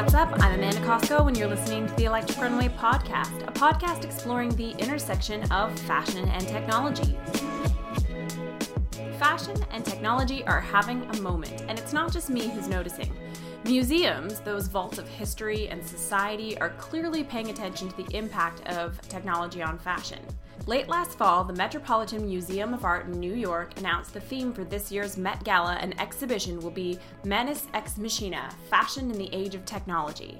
What's up? I'm Amanda Cosco, and you're listening to the Electric Runway Podcast, a podcast exploring the intersection of fashion and technology. Fashion and technology are having a moment, and it's not just me who's noticing. Museums, those vaults of history and society, are clearly paying attention to the impact of technology on fashion. Late last fall, the Metropolitan Museum of Art in New York announced the theme for this year's Met Gala and exhibition will be Manus Ex Machina Fashion in the Age of Technology.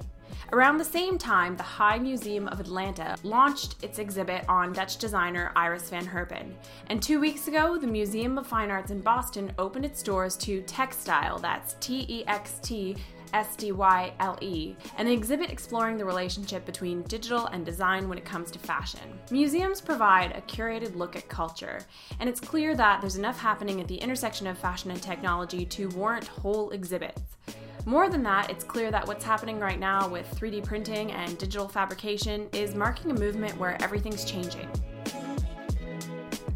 Around the same time, the High Museum of Atlanta launched its exhibit on Dutch designer Iris van Herpen. And two weeks ago, the Museum of Fine Arts in Boston opened its doors to TextStyle, that's T E X T S T Y L E, an exhibit exploring the relationship between digital and design when it comes to fashion. Museums provide a curated look at culture, and it's clear that there's enough happening at the intersection of fashion and technology to warrant whole exhibits. More than that, it's clear that what's happening right now with 3D printing and digital fabrication is marking a movement where everything's changing.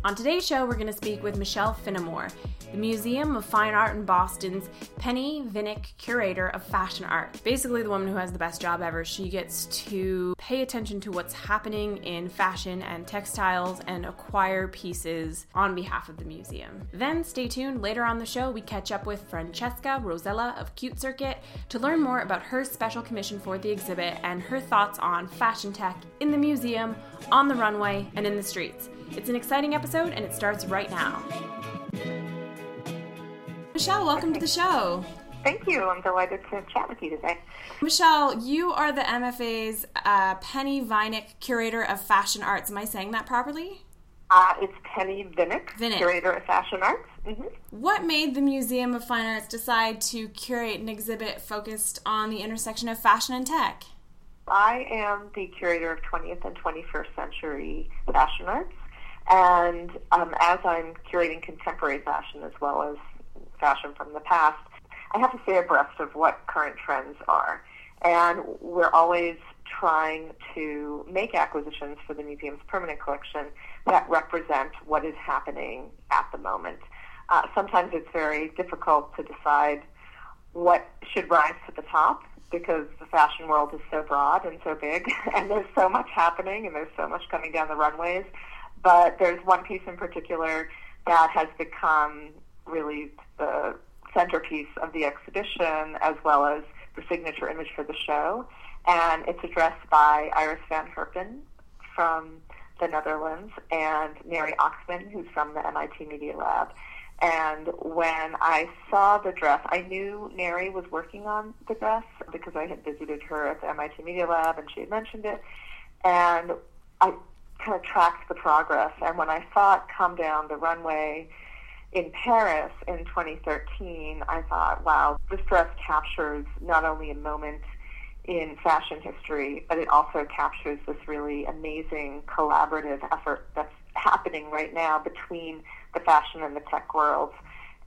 On today's show, we're going to speak with Michelle Finamore, the Museum of Fine Art in Boston's Penny Vinik Curator of Fashion Art. Basically, the woman who has the best job ever. She gets to pay attention to what's happening in fashion and textiles and acquire pieces on behalf of the museum. Then, stay tuned. Later on the show, we catch up with Francesca Rosella of CuteCircuit to learn more about her special commission for the exhibit and her thoughts on fashion tech in the museum, on the runway, and in the streets. It's an exciting episode, and it starts right now. Michelle, welcome to the show. Thank you. I'm delighted to chat with you today. Michelle, you are the MFA's uh, Penny Vinik Curator of Fashion Arts. Am I saying that properly? Uh, it's Penny Vinik, Vinik. Curator of Fashion Arts. hmm What made the Museum of Fine Arts decide to curate an exhibit focused on the intersection of fashion and tech? I am the curator of 20th and 21st century fashion arts, and um, as I'm curating contemporary fashion as well as fashion from the past, I have to stay abreast of what current trends are. And we're always trying to make acquisitions for the museum's permanent collection that represent what is happening at the moment. Uh, sometimes it's very difficult to decide what should rise to the top because the fashion world is so broad and so big, and there's so much happening, and there's so much coming down the runways. But there's one piece in particular that has become really the centerpiece of the exhibition, as well as the signature image for the show. And it's addressed by Iris van Herpen from the Netherlands and Neri Oxman, who's from the MIT Media Lab. And when I saw the dress, I knew Neri was working on the dress because I had visited her at the MIT Media Lab and she had mentioned it. And I kind of tracked the progress. And when I saw it come down the runway in Paris in 2013, I thought, wow, this dress captures not only a moment in fashion history, but it also captures this really amazing collaborative effort that's happening right now between the fashion and the tech worlds.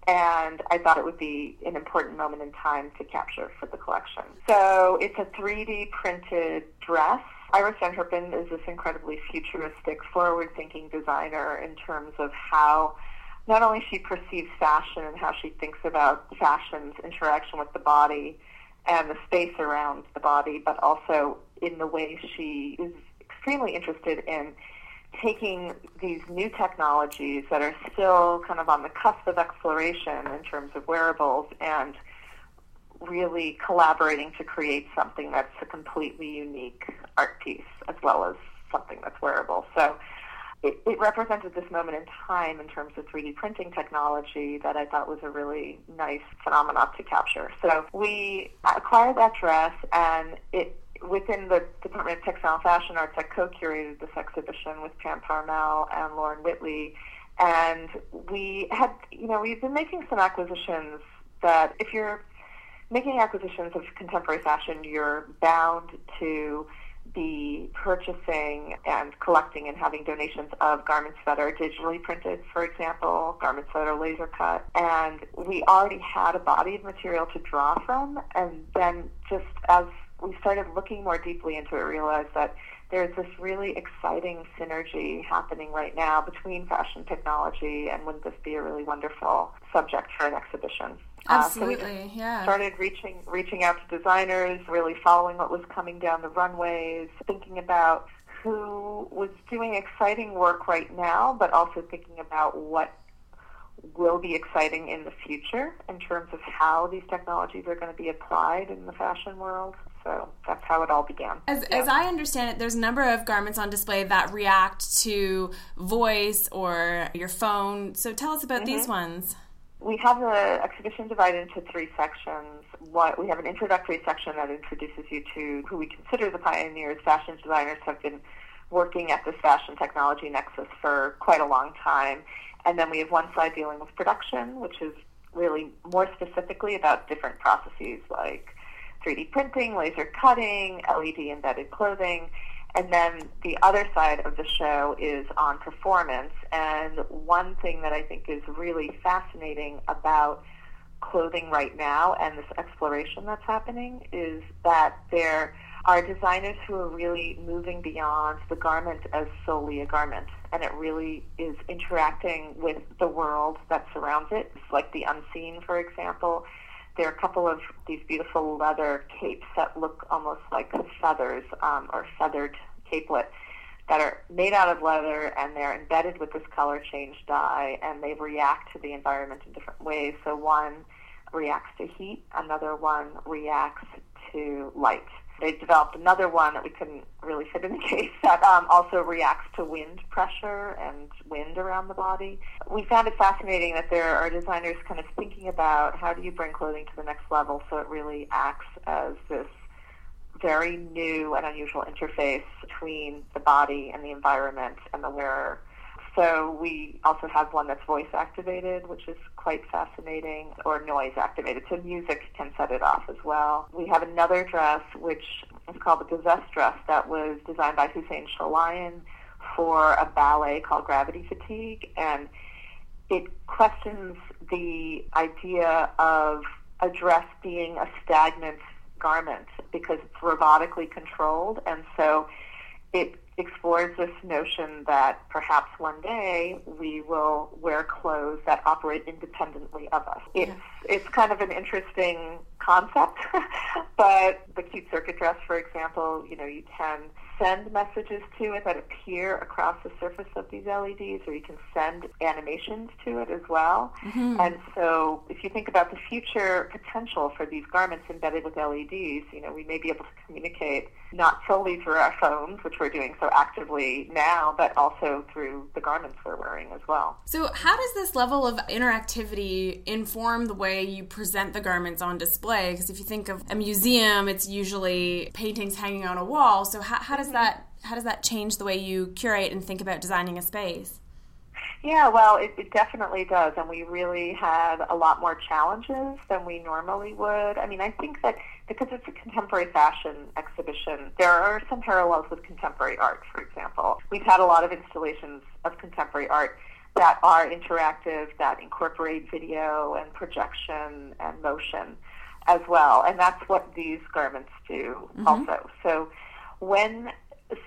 And I thought it would be an important moment in time to capture for the collection. So it's a 3D printed dress. Iris Van Herpen is this incredibly futuristic, forward-thinking designer in terms of how not only she perceives fashion and how she thinks about fashion's interaction with the body and the space around the body, but also in the way she is extremely interested in taking these new technologies that are still kind of on the cusp of exploration in terms of wearables and really collaborating to create something that's a completely unique art piece as well as something that's wearable. So it, it represented this moment in time in terms of 3D printing technology that I thought was a really nice phenomenon to capture. So we acquired that dress and it within the Department of Textile and Fashion Arts, I co-curated this exhibition with Pam Parmel and Lauren Whitley. And we had, you know, we've been making some acquisitions that if you're making acquisitions of contemporary fashion, you're bound to be purchasing and collecting and having donations of garments that are digitally printed, for example, garments that are laser cut. And we already had a body of material to draw from. And then just as we started looking more deeply into it, realized that there's this really exciting synergy happening right now between fashion technology and wouldn't this be a really wonderful subject for an exhibition? Absolutely, uh, so yeah. Started reaching reaching out to designers, really following what was coming down the runways, thinking about who was doing exciting work right now, but also thinking about what will be exciting in the future in terms of how these technologies are going to be applied in the fashion world. So that's how it all began. As, yeah. as I understand it, there's a number of garments on display that react to voice or your phone. So tell us about mm-hmm. these ones. We have the exhibition divided into three sections. What, we have an introductory section that introduces you to who we consider the pioneers. Fashion designers have been working at this fashion technology nexus for quite a long time. And then we have one side dealing with production, which is really more specifically about different processes like 3D printing, laser cutting, LED embedded clothing. And then the other side of the show is on performance. And one thing that I think is really fascinating about clothing right now and this exploration that's happening is that there are designers who are really moving beyond the garment as solely a garment. And it really is interacting with the world that surrounds it. It's like the unseen, for example. There are a couple of these beautiful leather capes that look almost like feathers um, or feathered capelet that are made out of leather and they're embedded with this color change dye and they react to the environment in different ways. So one reacts to heat, another one reacts to light. They developed another one that we couldn't really fit in the case that um, also reacts to wind pressure and wind around the body. We found it fascinating that there are designers kind of thinking about how do you bring clothing to the next level so it really acts as this very new and unusual interface between the body and the environment and the wearer. So we also have one that's voice activated, which is quite fascinating, or noise activated. So music can set it off as well. We have another dress, which is called the Gazette dress, that was designed by Hussein Chalayan for a ballet called Gravity Fatigue, and it questions the idea of a dress being a stagnant garment because it's robotically controlled, and so it explores this notion that perhaps one day we will wear clothes that operate independently of us. It's it's kind of an interesting concept, but the CuteCircuit dress, for example, you know, you can send messages to it that appear across the surface of these LEDs, or you can send animations to it as well. Mm-hmm. And so, if you think about the future potential for these garments embedded with LEDs, you know, we may be able to communicate not solely through our phones, which we're doing so actively now, but also through the garments we're wearing as well. So, how does this level of interactivity inform the way you present the garments on display? Because if you think of a museum, it's usually paintings hanging on a wall. So, how, how does does that how does that change the way you curate and think about designing a space? Yeah, well, it, it, definitely does, and we really had a lot more challenges than we normally would. I mean, I think that because it's a contemporary fashion exhibition, there are some parallels with contemporary art, for example. We've had a lot of installations of contemporary art that are interactive, that incorporate video and projection and motion as well, and that's what these garments do mm-hmm. also. So when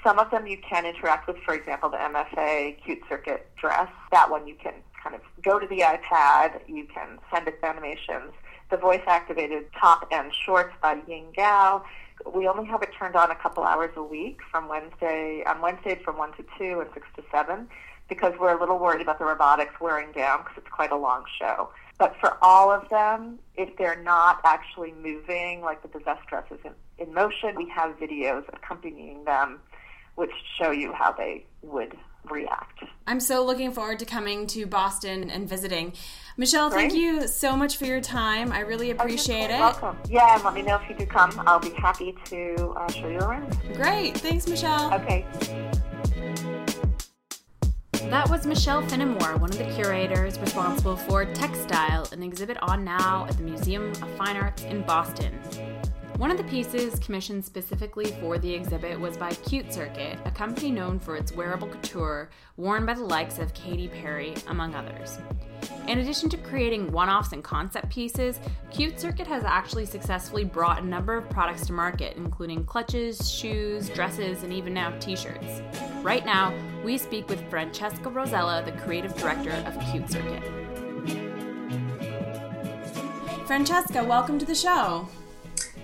some of them you can interact with, for example, the MFA CuteCircuit dress. That one you can kind of go to the iPad, you can send it animations. The voice activated top and shorts by Ying Gao. We only have it turned on a couple hours a week from Wednesday, on Wednesday from 1 to 2 and 6 to 7 because we're a little worried about the robotics wearing down because it's quite a long show. But for all of them, if they're not actually moving, like the possessed dress is in, in motion, we have videos accompanying them which show you how they would react. I'm so looking forward to coming to Boston and visiting. Michelle, Great. thank you so much for your time. I really appreciate oh, it. Welcome. Yeah, and let me know if you do come. I'll be happy to uh, show you around. Great. Thanks, Michelle. Okay. That was Michelle Finamore, one of the curators responsible for TextStyle, an exhibit on now at the Museum of Fine Arts in Boston. One of the pieces commissioned specifically for the exhibit was by CuteCircuit, a company known for its wearable couture worn by the likes of Katy Perry, among others. In addition to creating one offs and concept pieces, CuteCircuit has actually successfully brought a number of products to market, including clutches, shoes, dresses, and even now t shirts. Right now, we speak with Francesca Rosella, the creative director of CuteCircuit. Francesca, welcome to the show.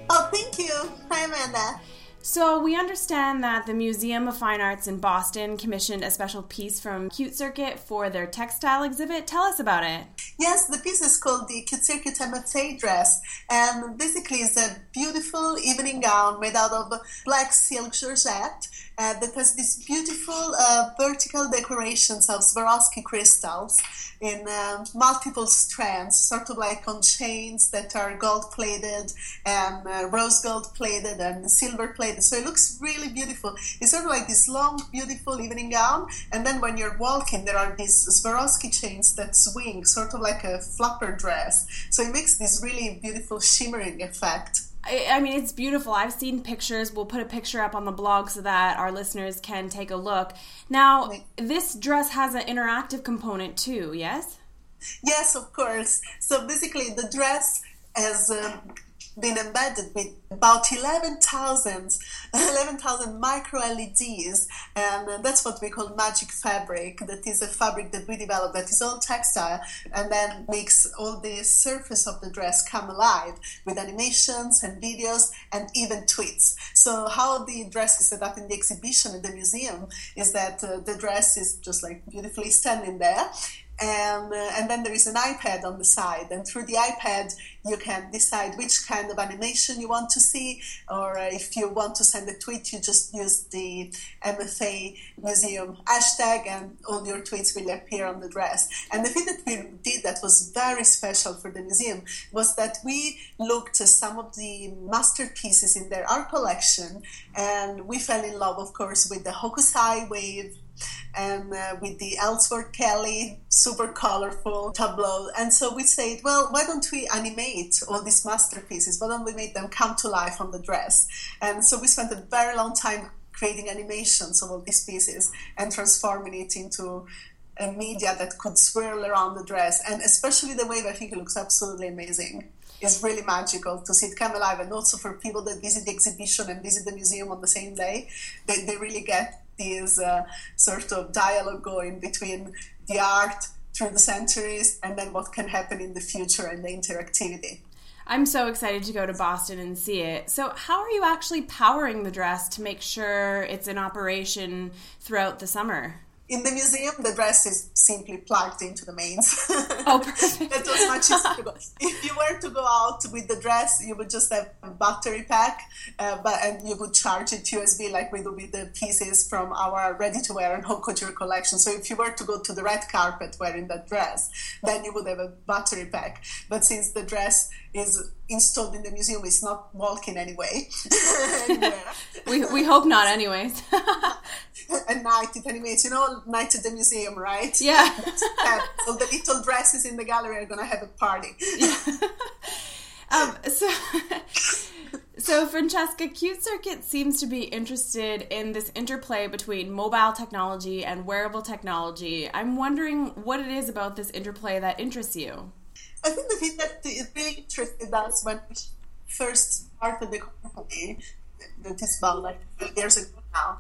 Oh, thank you. Hi, Amanda. So, we understand that the Museum of Fine Arts in Boston commissioned a special piece from CuteCircuit for their TextStyle exhibit. Tell us about it. Yes, the piece is called the CuteCircuit MFA dress, and basically it's a beautiful evening gown made out of black silk georgette uh, that has these beautiful uh, vertical decorations of Swarovski crystals in um, multiple strands, sort of like on chains that are gold plated and uh, rose gold plated and silver plated. So it looks really beautiful. It's sort of like this long, beautiful evening gown, and then when you're walking, there are these Swarovski chains that swing, sort of like a flapper dress. So it makes this really beautiful shimmering effect. I mean, it's beautiful. I've seen pictures. We'll put a picture up on the blog so that our listeners can take a look. Now, this dress has an interactive component too, yes? Yes, of course. So basically, the dress has um, been embedded with about 11,000 11, micro LEDs, and that's what we call magic fabric. That is a fabric that we developed that is all textile and then makes all the surface of the dress come alive with animations and videos and even tweets. So, how the dress is set up in the exhibition in the museum is that uh, the dress is just like beautifully standing there, and, uh, and then there is an iPad on the side. And through the iPad, you can decide which kind of animation you want to see, or uh, if you want to send a tweet, you just use the MFA Museum hashtag, and all your tweets will appear on the dress. And the thing that we did that was very special for the museum was that we looked at some of the masterpieces in their art collection, and we fell in love, of course, with the Hokusai wave and uh, with the Ellsworth Kelly super colorful tableau. And so we said, well, why don't we animate all these masterpieces? Why don't we make them come to life on the dress? And so we spent a very long time creating animations of all these pieces and transforming it into a media that could swirl around the dress. And especially the wave, I think it looks absolutely amazing. It's really magical to see it come alive. And also for people that visit the exhibition and visit the museum on the same day, they, they really get this uh, sort of dialogue going between the art through the centuries and then what can happen in the future and the interactivity. I'm so excited to go to Boston and see it. So, how are you actually powering the dress to make sure it's in operation throughout the summer? In the museum, the dress is simply plugged into the mains. Oh, perfect. that was much easier to go. If you were to go out with the dress, you would just have a battery pack, uh, but and you would charge it USB like we do with the pieces from our ready-to-wear and home couture collection. So if you were to go to the red carpet wearing that dress, then you would have a battery pack. But since the dress is installed in the museum, it's not walking anyway. we, we hope not, anyways. at night, it animates, you know, night at the museum, right? Yeah. so the little dresses in the gallery are going to have a party. Yeah. um, so, so Francesca, CuteCircuit seems to be interested in this interplay between mobile technology and wearable technology. I'm wondering what it is about this interplay that interests you. I think the thing that is really interested us when we first started the company, that is about like years ago now,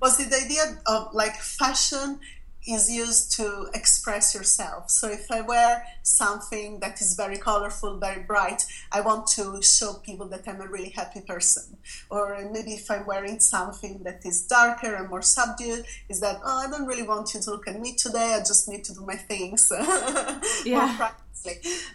was the idea of like fashion is used to express yourself. So if I wear something that is very colorful, very bright, I want to show people that I'm a really happy person. Or maybe if I'm wearing something that is darker and more subdued, is that, oh, I don't really want you to look at me today, I just need to do my things. yeah.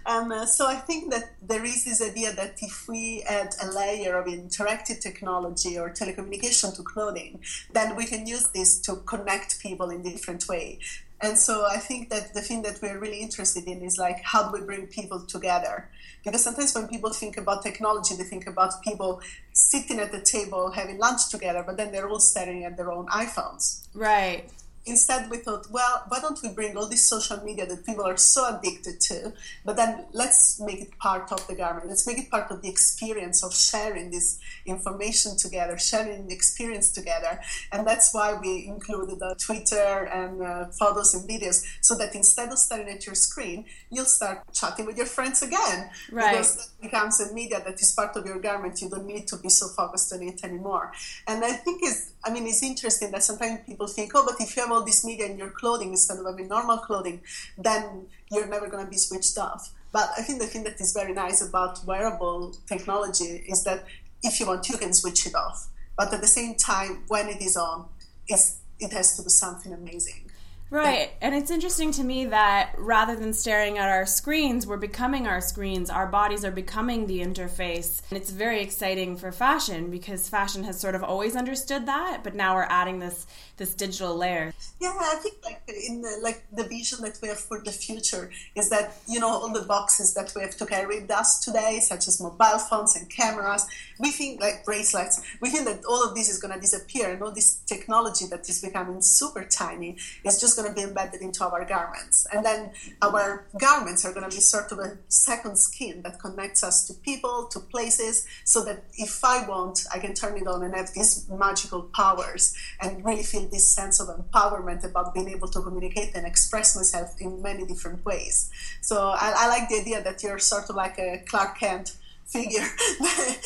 Um, uh, so I think that there is this idea that if we add a layer of interactive technology or telecommunication to clothing, then we can use this to connect people in different way. And so I think that the thing that we're really interested in is like how do we bring people together? Because sometimes when people think about technology, they think about people sitting at the table having lunch together, but then they're all staring at their own iPhones. Right instead we thought well why don't we bring all this social media that people are so addicted to but then let's make it part of the garment. Let's make it part of the experience of sharing this information together sharing the experience together. And that's why we included the twitter and uh, photos and videos so that instead of staring at your screen you'll start chatting with your friends again. Right. Because that becomes a media that is part of your garment. You don't need to be so focused on it anymore. And i think it's i mean it's interesting that sometimes people think oh but if you have all this media in your clothing instead of having normal clothing, then you're never going to be switched off. But I think the thing that is very nice about wearable technology is that if you want, you can switch it off. But at the same time, when it is on, it has to do something amazing. Right. And it's interesting to me that rather than staring at our screens, we're becoming our screens. Our bodies are becoming the interface. And it's very exciting for fashion because fashion has sort of always understood that, but now we're adding this this digital layer. Yeah, I think like in the, like the vision that we have for the future is that you know all the boxes that we have to carry with us today, such as mobile phones and cameras, we think like bracelets, we think that all of this is going to disappear, and all this technology that is becoming super tiny is just going to be embedded into our garments, and then our garments are going to be sort of a second skin that connects us to people, to places, so that if I want, I can turn it on and have these magical powers and really feel this sense of empowerment about being able to communicate and express myself in many different ways. So I, I like the idea that you're sort of like a Clark Kent figure. you,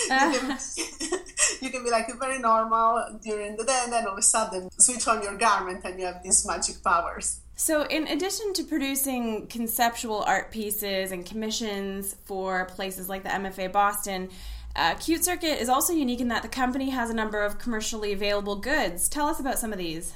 can, you, can, be like very normal during the day, and then all of a sudden switch on your garment and you have these magic powers. So, in addition to producing conceptual art pieces and commissions for places like the MFA Boston, uh, CuteCircuit is also unique in that the company has a number of commercially available goods. Tell us about some of these.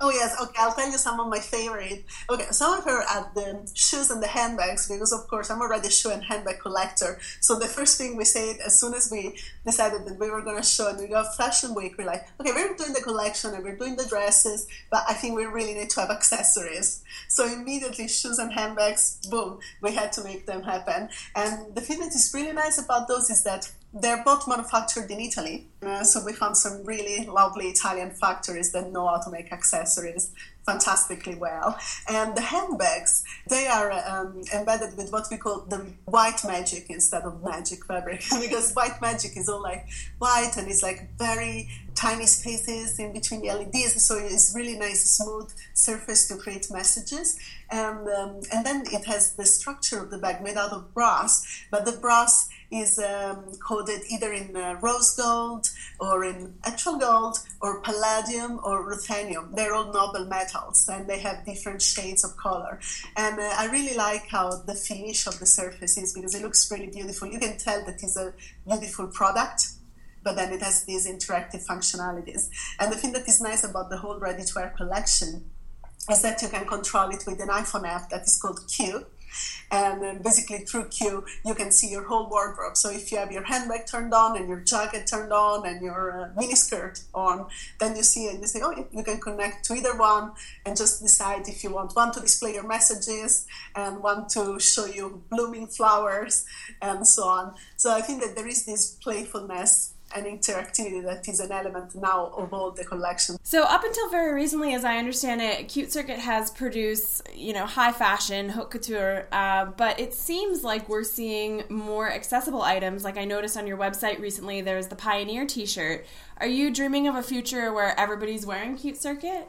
Oh yes, okay. I'll tell you some of my favorite. Okay, some of her at the shoes and the handbags because of course I'm already a shoe and handbag collector. So the first thing we said as soon as we decided that we were going to show and we got Fashion Week, we're like, okay, we're doing the collection and we're doing the dresses, but I think we really need to have accessories. So immediately shoes and handbags, boom, we had to make them happen. And the thing that is really nice about those is that they're both manufactured in Italy. Uh, so we found some really lovely Italian factories that know how to make accessories fantastically well. And the handbags, they are um, embedded with what we call the white magic instead of magic fabric, because white magic is all like white and it's like very tiny spaces in between the LEDs, so it's really nice, smooth surface to create messages. And um, and then it has the structure of the bag made out of brass, but the brass is um, coded either in uh, rose gold or in actual gold or palladium or ruthenium. They're all noble metals and they have different shades of color. And uh, I really like how the finish of the surface is because it looks really beautiful. You can tell that it's a beautiful product but then it has these interactive functionalities. And the thing that is nice about the whole ready to wear collection is that you can control it with an iPhone app that is called Q. And then basically, through Q, you can see your whole wardrobe. So, if you have your handbag turned on and your jacket turned on and your uh, miniskirt on, then you see and you say, oh, you can connect to either one and just decide if you want one to display your messages and one to show you blooming flowers and so on. So, I think that there is this playfulness and interactivity that is an element now of all the collection. So up until very recently, as I understand it, CuteCircuit has produced, you know, high fashion, haute couture, uh, but it seems like we're seeing more accessible items. Like I noticed on your website recently, there's the Pioneer T-shirt. Are you dreaming of a future where everybody's wearing Cute Circuit?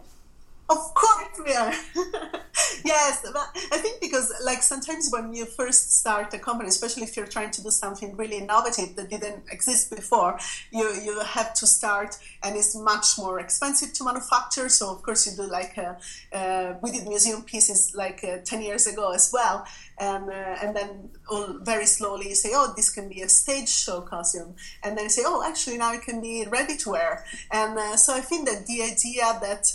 Of course we are. yes, but I think because like sometimes when you first start a company, especially if you're trying to do something really innovative that didn't exist before, you you have to start, and it's much more expensive to manufacture. So of course you do like a, uh, uh, we did museum pieces like uh, ten years ago as well, and uh, and then all very slowly you say, oh, this can be a stage show costume, and then you say, oh, actually now it can be ready to wear, and uh, so I think that the idea that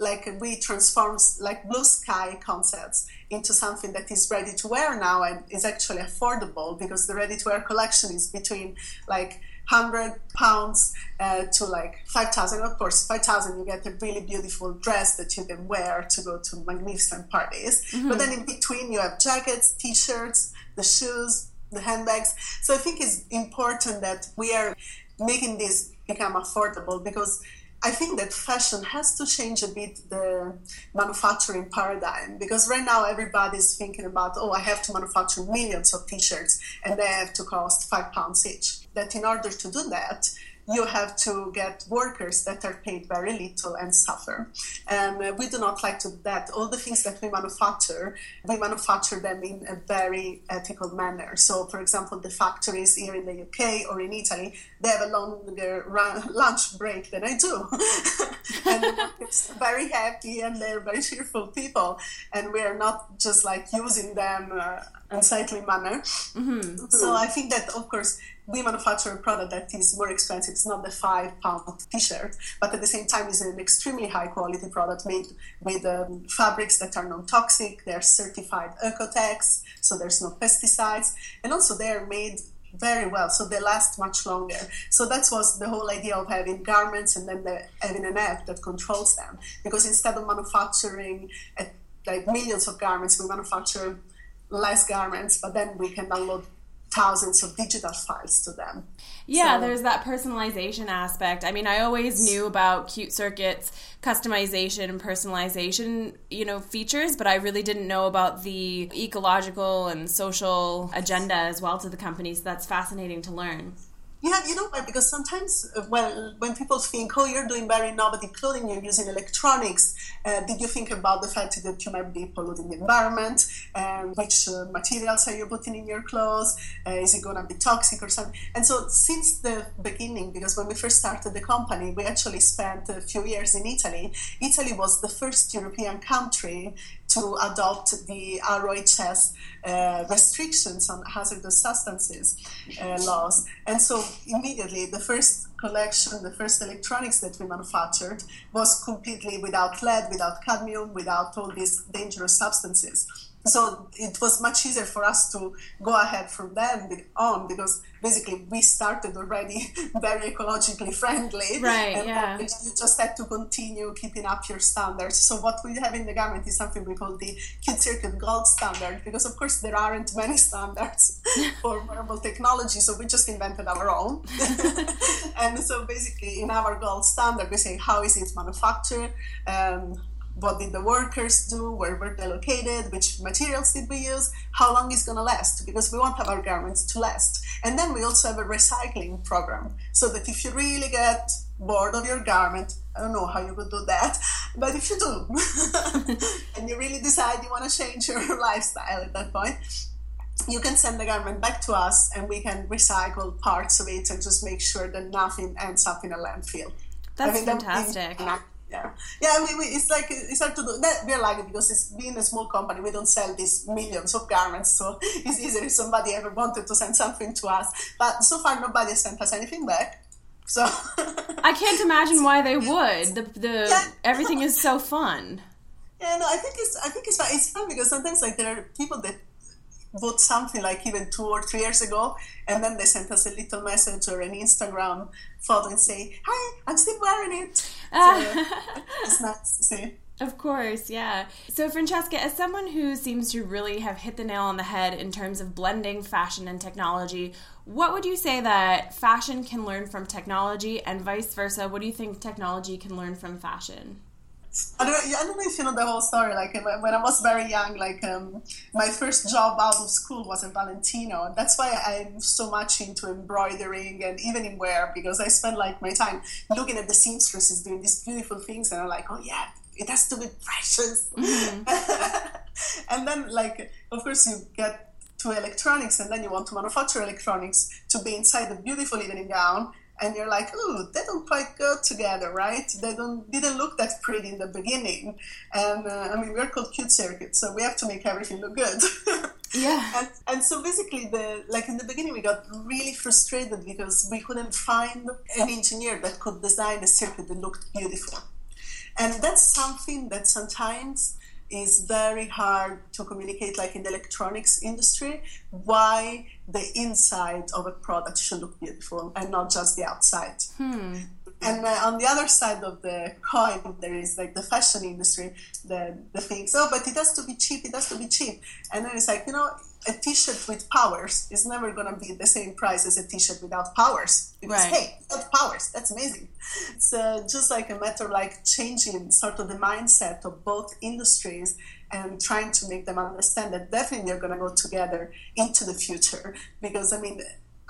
like we transform like blue sky concepts into something that is ready to wear now and is actually affordable because the ready to wear collection is between like 100 pounds uh, to like 5,000. Of course, 5,000 you get a really beautiful dress that you can wear to go to magnificent parties. Mm-hmm. But then in between you have jackets, t-shirts, the shoes, the handbags. So I think it's important that we are making this become affordable because I think that fashion has to change a bit the manufacturing paradigm because right now everybody's thinking about, oh, I have to manufacture millions of t shirts and they have to cost five pounds each. That in order to do that, you have to get workers that are paid very little and suffer. Uh, we do not like to do that. All the things that we manufacture, we manufacture them in a very ethical manner. So, for example, the factories here in the UK or in Italy, they have a longer run, lunch break than I do. and workers very happy and they're very cheerful people. And we are not just like using them uh, unsightly manner. Mm-hmm. So I think that, of course, we manufacture a product that is more expensive. It's not the five pound t-shirt, but at the same time, it's an extremely high quality product made with um, fabrics that are non-toxic. They're certified Oeko-Tex, so there's no pesticides, and also they are made very well, so they last much longer. So that was the whole idea of having garments and then the, having an app that controls them. Because instead of manufacturing uh, like millions of garments, we manufacture less garments, but then we can download thousands of digital files to them. Yeah, so, there's that personalization aspect. I mean, I always knew about CuteCircuits customization and personalization, you know, features, but I really didn't know about the ecological and social agenda as well to the company. So that's fascinating to learn. Yeah, you know why? Because sometimes, uh, well, when people think, "Oh, you're doing very innovative clothing, you're using electronics," uh, did you think about the fact that you might be polluting the environment? And which uh, materials are you putting in your clothes? Uh, is it going to be toxic or something? And so, since the beginning, because when we first started the company, we actually spent a few years in Italy. Italy was the first European country to adopt the RoHS uh, restrictions on hazardous substances uh, laws. And so immediately the first collection, the first electronics that we manufactured was completely without lead, without cadmium, without all these dangerous substances so it was much easier for us to go ahead from then on because basically we started already very ecologically friendly. Right and yeah. you just had to continue keeping up your standards. So what we have in the garment is something we call the CuteCircuit gold standard because of course there aren't many standards for wearable technology so we just invented our own. And so basically in our gold standard we say how is it manufactured? Um, what did the workers do, where were they located, which materials did we use, how long is going to last, because we want our garments to last. And then we also have a recycling program, so that if you really get bored of your garment, I don't know how you would do that, but if you do, and you really decide you want to change your lifestyle at that point, you can send the garment back to us and we can recycle parts of it and just make sure that nothing ends up in a landfill. That's fantastic. That yeah. Yeah we, we, it's like it's hard to do that we're lucky because it's being a small company we don't sell these millions of garments so it's easier if somebody ever wanted to send something to us. But so far nobody sent us anything back so. I can't imagine why they would. The, the yeah. everything is so fun. Yeah no i think it's i think it's fun it's fun because sometimes like there are people that bought something like even two or three years ago, and then they sent us a little message or an Instagram photo and say, "Hi, I'm still wearing it." So, it's nice to see. Of course, yeah. So, Francesca, as someone who seems to really have hit the nail on the head in terms of blending fashion and technology, what would you say that fashion can learn from technology, and vice versa? What do you think technology can learn from fashion? I don't, I don't know if you know the whole story. Like when I was very young, like um, my first job out of school was in Valentino. That's why I'm so much into embroidering and even in wear because I spend like my time looking at the seamstresses doing these beautiful things, and I'm like, oh yeah, it has to be precious. Mm-hmm. and then, like, of course, you get to electronics, and then you want to manufacture electronics to be inside a beautiful evening gown and you're like, oh, they don't quite go together, right? They don't didn't look that pretty in the beginning, and uh, I mean we're called CuteCircuits, so we have to make everything look good. yeah. And, and so basically, the like in the beginning, we got really frustrated because we couldn't find an engineer that could design a circuit that looked beautiful, and that's something that sometimes is very hard to communicate like in the electronics industry why the inside of a product should look beautiful and not just the outside hmm. And uh, on the other side of the coin there is like the fashion industry the, the things oh but it has to be cheap it has to be cheap. And then it's like you know a t-shirt with powers is never going to be the same price as a t-shirt without powers. Because right. hey got powers that's amazing. It's uh, just like a matter like changing sort of the mindset of both industries and trying to make them understand that definitely they're going to go together into the future. Because i mean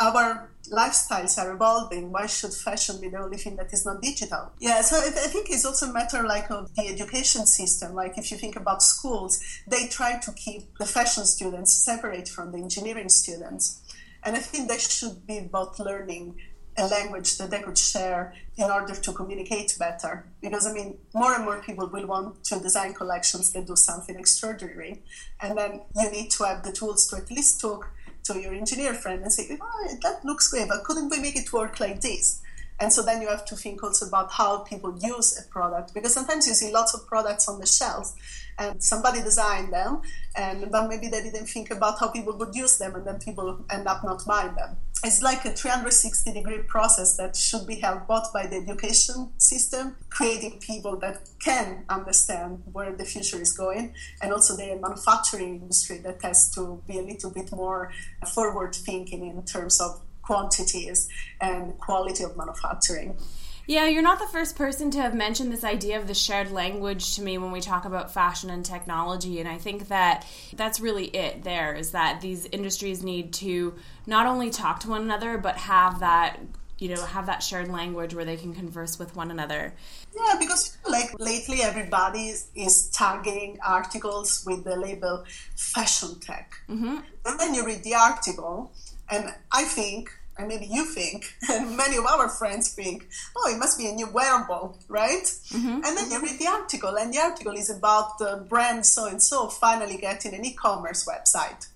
our lifestyles are evolving. Why should fashion be the only thing that is not digital? Yeah, so I think it's also a matter like of the education system. Like if you think about schools, they try to keep the fashion students separate from the engineering students. And I think they should be both learning a language that they could share in order to communicate better. Because I mean, more and more people will want to design collections that do something extraordinary, and then you need to have the tools to at least talk to your engineer friend and say, oh, "That looks great, but couldn't we make it work like this?" And so then you have to think also about how people use a product because sometimes you see lots of products on the shelves and somebody designed them and but maybe they didn't think about how people would use them and then people end up not buying them it's like a 360 degree process that should be held both by the education system creating people that can understand where the future is going and also the manufacturing industry that has to be a little bit more forward thinking in terms of quantities and quality of manufacturing yeah, you're not the first person to have mentioned this idea of the shared language to me when we talk about fashion and technology. And I think that that's really it there is that these industries need to not only talk to one another, but have that you know have that shared language where they can converse with one another yeah because like lately everybody is, is tagging articles with the label fashion tech mm-hmm. and then you read the article and i think and maybe you think, and many of our friends think, oh, it must be a new wearable, right? Mm-hmm. And then you read the article, and the article is about the brand so and so finally getting an e commerce website.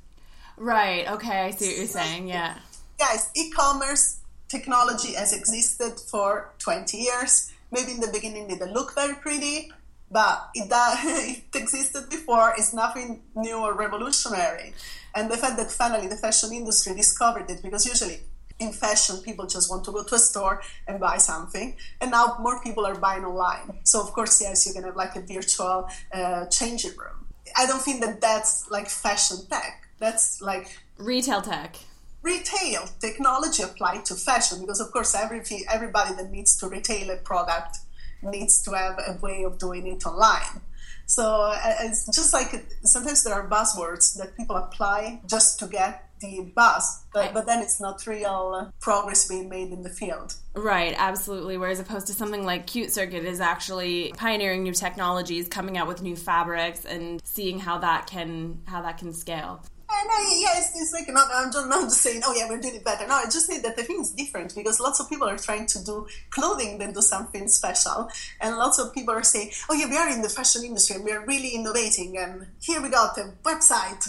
Right, okay, I see what you're saying, yeah. Guys, e commerce technology has existed for 20 years. Maybe in the beginning it didn't look very pretty, but it, it existed before. It's nothing new or revolutionary. And the fact that finally the fashion industry discovered it, because usually in fashion, people just want to go to a store and buy something. And now more people are buying online. So, of course, yes, you can have like a virtual uh, changing room. I don't think that that's like fashion tech. That's like retail tech. Retail technology applied to fashion because, of course, every, everybody that needs to retail a product needs to have a way of doing it online. So it's just like sometimes there are buzzwords that people apply just to get the buzz, but, but then it's not real progress being made in the field. Right, absolutely. Whereas opposed to something like CuteCircuit is actually pioneering new technologies, coming out with new fabrics, and seeing how that can how that can scale. I, yeah, it's, it's like not, I'm just not just saying, oh yeah, we're doing it better. No, I just think that the thing is different because lots of people are trying to do clothing then do something special, and lots of people are saying, oh yeah, we are in the fashion industry and we are really innovating, and here we got a website.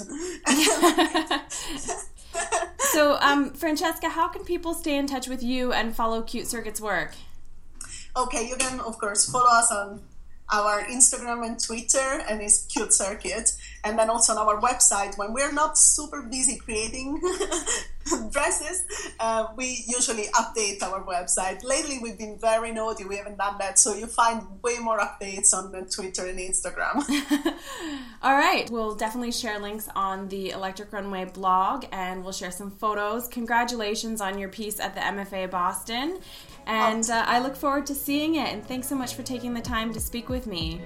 so, um, Francesca, how can people stay in touch with you and follow CuteCircuit's work? Okay, you can of course follow us on our Instagram and Twitter, and it's CuteCircuit. And then also on our website, when we're not super busy creating dresses, uh, we usually update our website. Lately, we've been very naughty, we haven't done that, so you find way more updates on the Twitter and Instagram. All right, we'll definitely share links on the Electric Runway blog, and we'll share some photos. Congratulations on your piece at the MFA Boston. And uh, I look forward to seeing it. And thanks so much for taking the time to speak with me.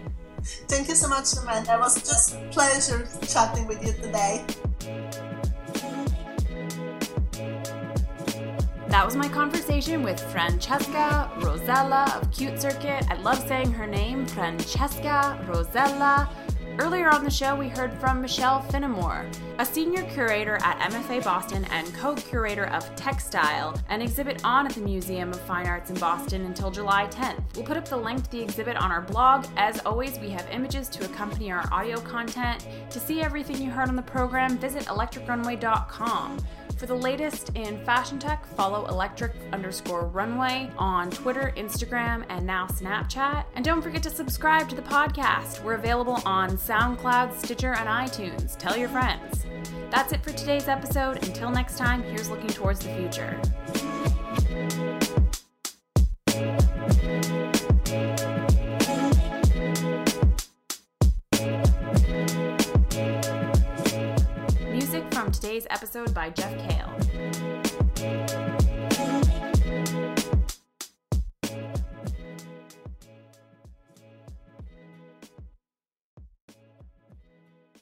Thank you so much, Amanda. It was just pleasure chatting with you today. That was my conversation with Francesca Rosella of CuteCircuit. I love saying her name, Francesca Rosella. Earlier on the show, we heard from Michelle Finamore, a senior curator at MFA Boston and co curator of TextStyle, an exhibit on at the Museum of Fine Arts in Boston until July 10th. We'll put up the link to the exhibit on our blog. As always, we have images to accompany our audio content. To see everything you heard on the program, visit electricrunway.com. For the latest in fashion tech, follow electric underscore runway on Twitter, Instagram, and now Snapchat. And don't forget to subscribe to the podcast. We're available on SoundCloud, Stitcher, and iTunes. Tell your friends. That's it for today's episode. Until next time, here's looking towards the future. Today's episode by Jeff Kale.